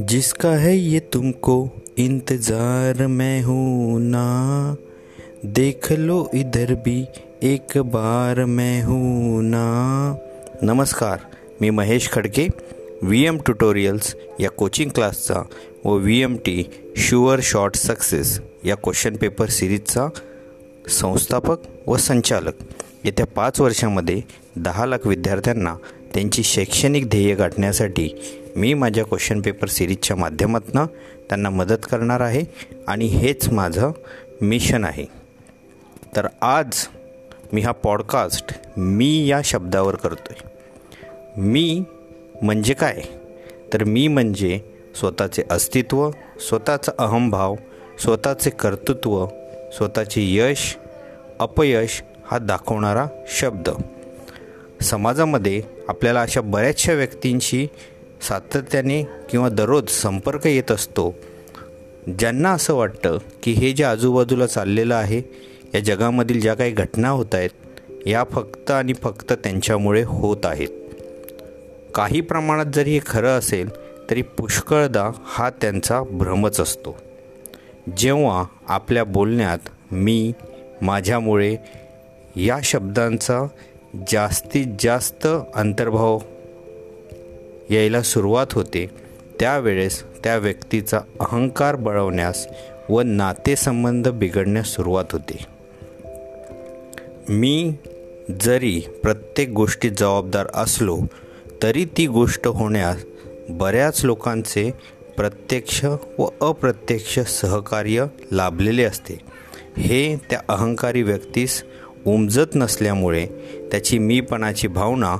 जिसका है ये तुमको इंतज़ार मैं हूँ ना। देख लो इधर भी एक बार मैं हूँ ना। नमस्कार, मी Mahesh Khadke V M tutorials या कोचिंग क्लासचा व V M T sure short success या क्वेश्चन पेपर सिरीजचा संस्थापक व संचालक। येत्या पाच वर्षामध्ये दहा लाख विद्यार्थ्यांना त्यांची शैक्षणिक ध्येय गाठण्यासाठी मी माझ्या क्वेश्चन पेपर सिरीजच्या माध्यमातून त्यांना मदत करणार आहे आणि हेच माझं मिशन आहे. तर आज मी हा पॉडकास्ट मी या शब्दावर करतो आहे मी म्हणजे काय? तर मी म्हणजे स्वतःचे अस्तित्व स्वतःचा अहंभाव स्वतःचे कर्तृत्व स्वतःचे यश अपयश हा दाखवणारा शब्द. समाजामध्ये आपल्याला अशा बऱ्याचशा व्यक्तींशी सातत्याने किंवा दररोज संपर्क येत असतो. ज्यांना असं वाटतं की हे जे आजूबाजूला चाललेलं आहे या जगामधील ज्या काही घटना होत आहेत या फक्त आणि फक्त त्यांच्यामुळे होत आहेत. काही प्रमाणात जरी हे खरं असेल तरी पुष्कळदा हा त्यांचा भ्रमच असतो. जेव्हा आपल्या बोलण्यात मी माझ्यामुळे या शब्दांचा जास्तीत जास्त अंतर्भाव यायला सुरुवात होते. त्यावेळेस त्या व्यक्तीचा अहंकार बळवण्यास व नातेसंबंध बिघडण्यास सुरुवात होते. मी जरी प्रत्येक गोष्टीत जबाबदार असलो तरी ती गोष्ट होण्यास बऱ्याच लोकांचे प्रत्यक्ष व अप्रत्यक्ष सहकार्य लाभलेले असते. हे त्या अहंकारी व्यक्तीस उमजत नसल्यामुळे त्याची मीपणाची भावना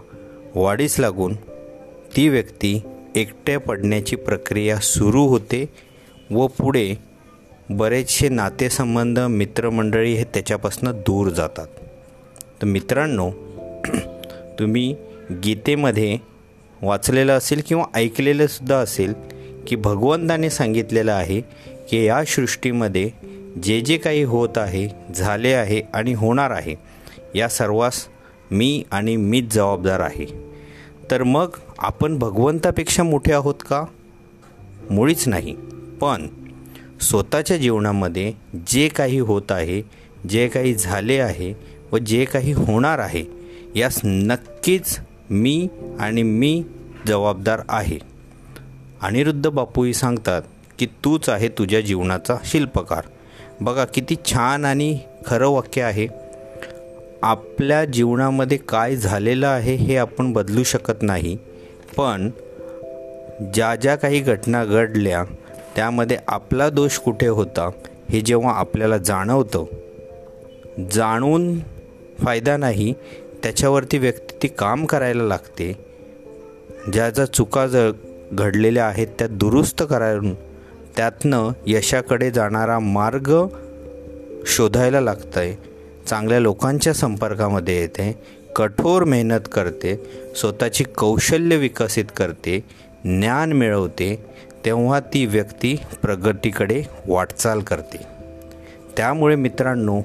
वाढीस लागून ती व्यक्ती एकट्या पडण्याची प्रक्रिया सुरू होते व पुढे बरेचसे नातेसंबंध मित्रमंडळी हे त्याच्यापासून दूर जातात. तर मित्रांनो तुम्ही गीतेमध्ये वाचलेलं असेल किंवा ऐकलेलं सुद्धा असेल की भगवंताने सांगितलेलं आहे की या सृष्टीमध्ये जे जे काही होत आहे झाले आहे आणि होणार आहे या सर्वास मी आणि मीच जबाबदार आहे. तर मग आपण भगवंतापेक्षा मोठे आहोत का? मुळीच नाही. पण स्वतःच्या जीवनामध्ये जे काही होत आहे जे काही झाले आहे व जे काही होणार आहे यास नक्कीच मी आणि मी जबाबदार आहे. अनिरुद्ध बापूही सांगतात की तूच आहे तुझ्या जीवनाचा शिल्पकार. बघा किती छान आणि खरं वाक्य आहे. आपल्या जीवनामध्ये काय झालेलं आहे हे आपण बदलू शकत नाही. पण ज्या ज्या काही घटना घडल्या त्यामध्ये आपला दोष कुठे होता हे जेव्हा आपल्याला जाणवतं. जाणून फायदा नाही त्याच्यावरती व्यक्ती ती काम करायला लागते. ज्या ज्या चुका ज घडलेल्या आहेत त्या दुरुस्त करायला त्यातनं यशाकडे जाणारा मार्ग शोधायला लागतं आहे चांगल्या लोकांच्या संपर्कामध्ये येते कठोर मेहनत करते स्वतःची कौशल्य विकसित करते ज्ञान मिळवते तेव्हा ती व्यक्ती प्रगतीकडे वाटचाल करते. त्यामुळे मित्रांनो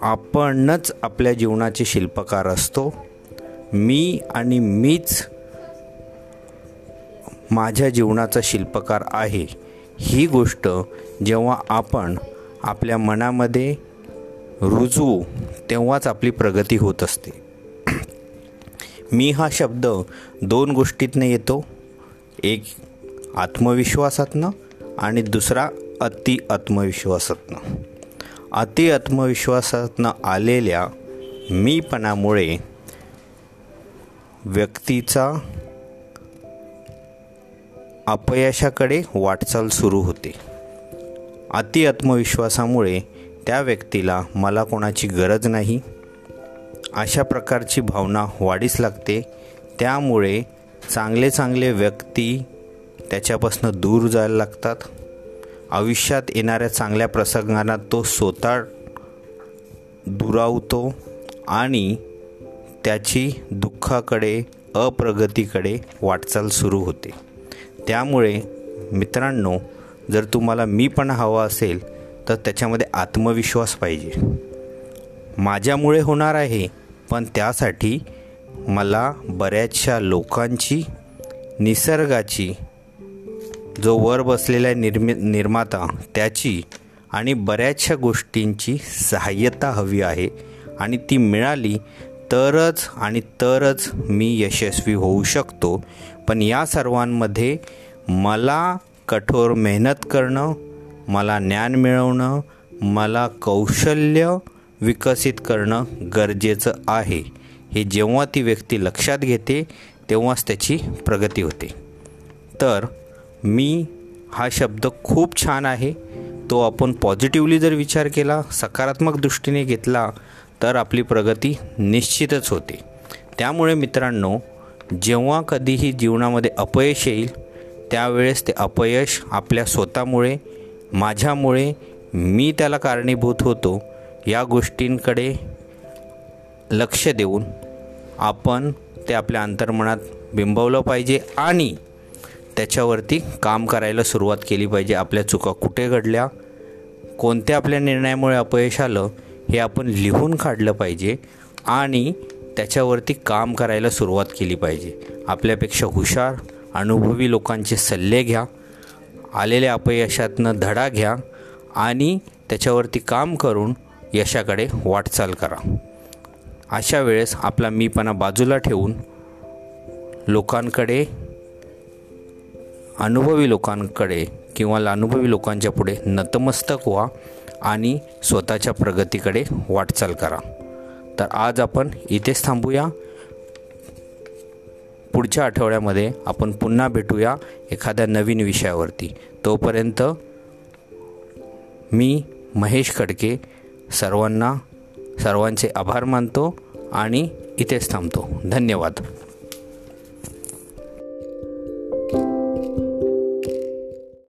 आपणच आपल्या जीवनाचे शिल्पकार असतो. मी आणि मीच माझ्या जीवनाचा शिल्पकार आहे. ही गोष्ट जेव्हा आपण आपल्या मनामध्ये रुजवू तेव्हाच आपली प्रगती होत असते. मी हा शब्द दोन गोष्टीतनं येतो. एक आत्मविश्वासातनं आणि दुसरा अति आत्मविश्वासातनं. अति आत्मविश्वासातनं आलेल्या मीपणामुळे व्यक्तीचा अपयशाकडे वाटचाल सुरू होते. अति आत्मविश्वासामुळे त्या व्यक्तीला मला कोणाची गरज नाही. अशा प्रकारची भावना वाढीस लागते. त्यामुळे चांगले चांगले व्यक्ती त्याच्यापासून दूर जायला लागतात. आयुष्यात येणाऱ्या चांगल्या प्रसंगांना तो स्वतः दुरावतो आणि त्याची दुःखाकडे अप्रगतीकडे वाटचाल सुरू होते. त्यामुळे मित्रांनो जर तुम्हाला मी पण हवा असेल तर त्याच्यामध्ये आत्मविश्वास पाहिजे. माझ्यामुळे होणार आहे पण त्यासाठी मला बऱ्याचशा लोकांची निसर्गाची जो वर बसलेला निर्मि निर्माता त्याची आणि बऱ्याचशा गोष्टींची सहाय्यता हवी आहे. आणि ती मिळाली तरच आणि तरच मी यशस्वी होऊ शकतो. पण या सर्वांमध्ये मला कठोर मेहनत करणं मला ज्ञान मिळवणं मला कौशल्य विकसित करणं गरजेचं आहे. हे जेव्हा ती व्यक्ती लक्षात घेते तेव्हाच त्याची प्रगती होते. तर मी हा शब्द खूप छान आहे. तो आपण पॉझिटिव्हली जर विचार केला सकारात्मक दृष्टीने घेतला तर आपली प्रगती निश्चितच होते. त्यामुळे मित्रांनो जेव्हा कधीही जीवनामध्ये अपयश येईल त्यावेळेस ते अपयश आपल्या स्वतःमुळे माझ्यामुळे मी त्याला कारणीभूत होतो या गोष्टींकडे लक्ष देऊन आपण ते आपल्या अंतर्मनात बिंबवलं पाहिजे आणि त्याच्यावरती काम करायला सुरुवात केली पाहिजे. आपल्या चुका कुठे घडल्या कोणत्या आपल्या निर्णयामुळे अपयश आलं हे आपण लिहून काढलं पाहिजे आणि त्याच्यावरती काम करायला सुरुवात केली पाहिजे. आपल्यापेक्षा हुशार अनुभवी लोकांचे सल्ले घ्या आलेल्या अपयशातनं धडा घ्या आणि त्याच्यावरती काम करून यशाकडे वाटचाल करा. अशा वेळेस आपला मीपणा बाजूला ठेवून लोकांकडे अनुभवी लोकांकडे किंवा अनुभवी लोकांच्या पुढे नतमस्तक व्हा आणि स्वतःच्या प्रगतीकडे वाटचाल करा. तर आज आपण इथेच थांबूया. पुढच्या आठवड्यामध्ये आपण पुन्हा भेटूया एखाद्या नवीन विषयावरती. तोपर्यंत मी महेश खडके सर्वांना सर्वांचे आभार मानतो आणि इथेच थांबतो. धन्यवाद.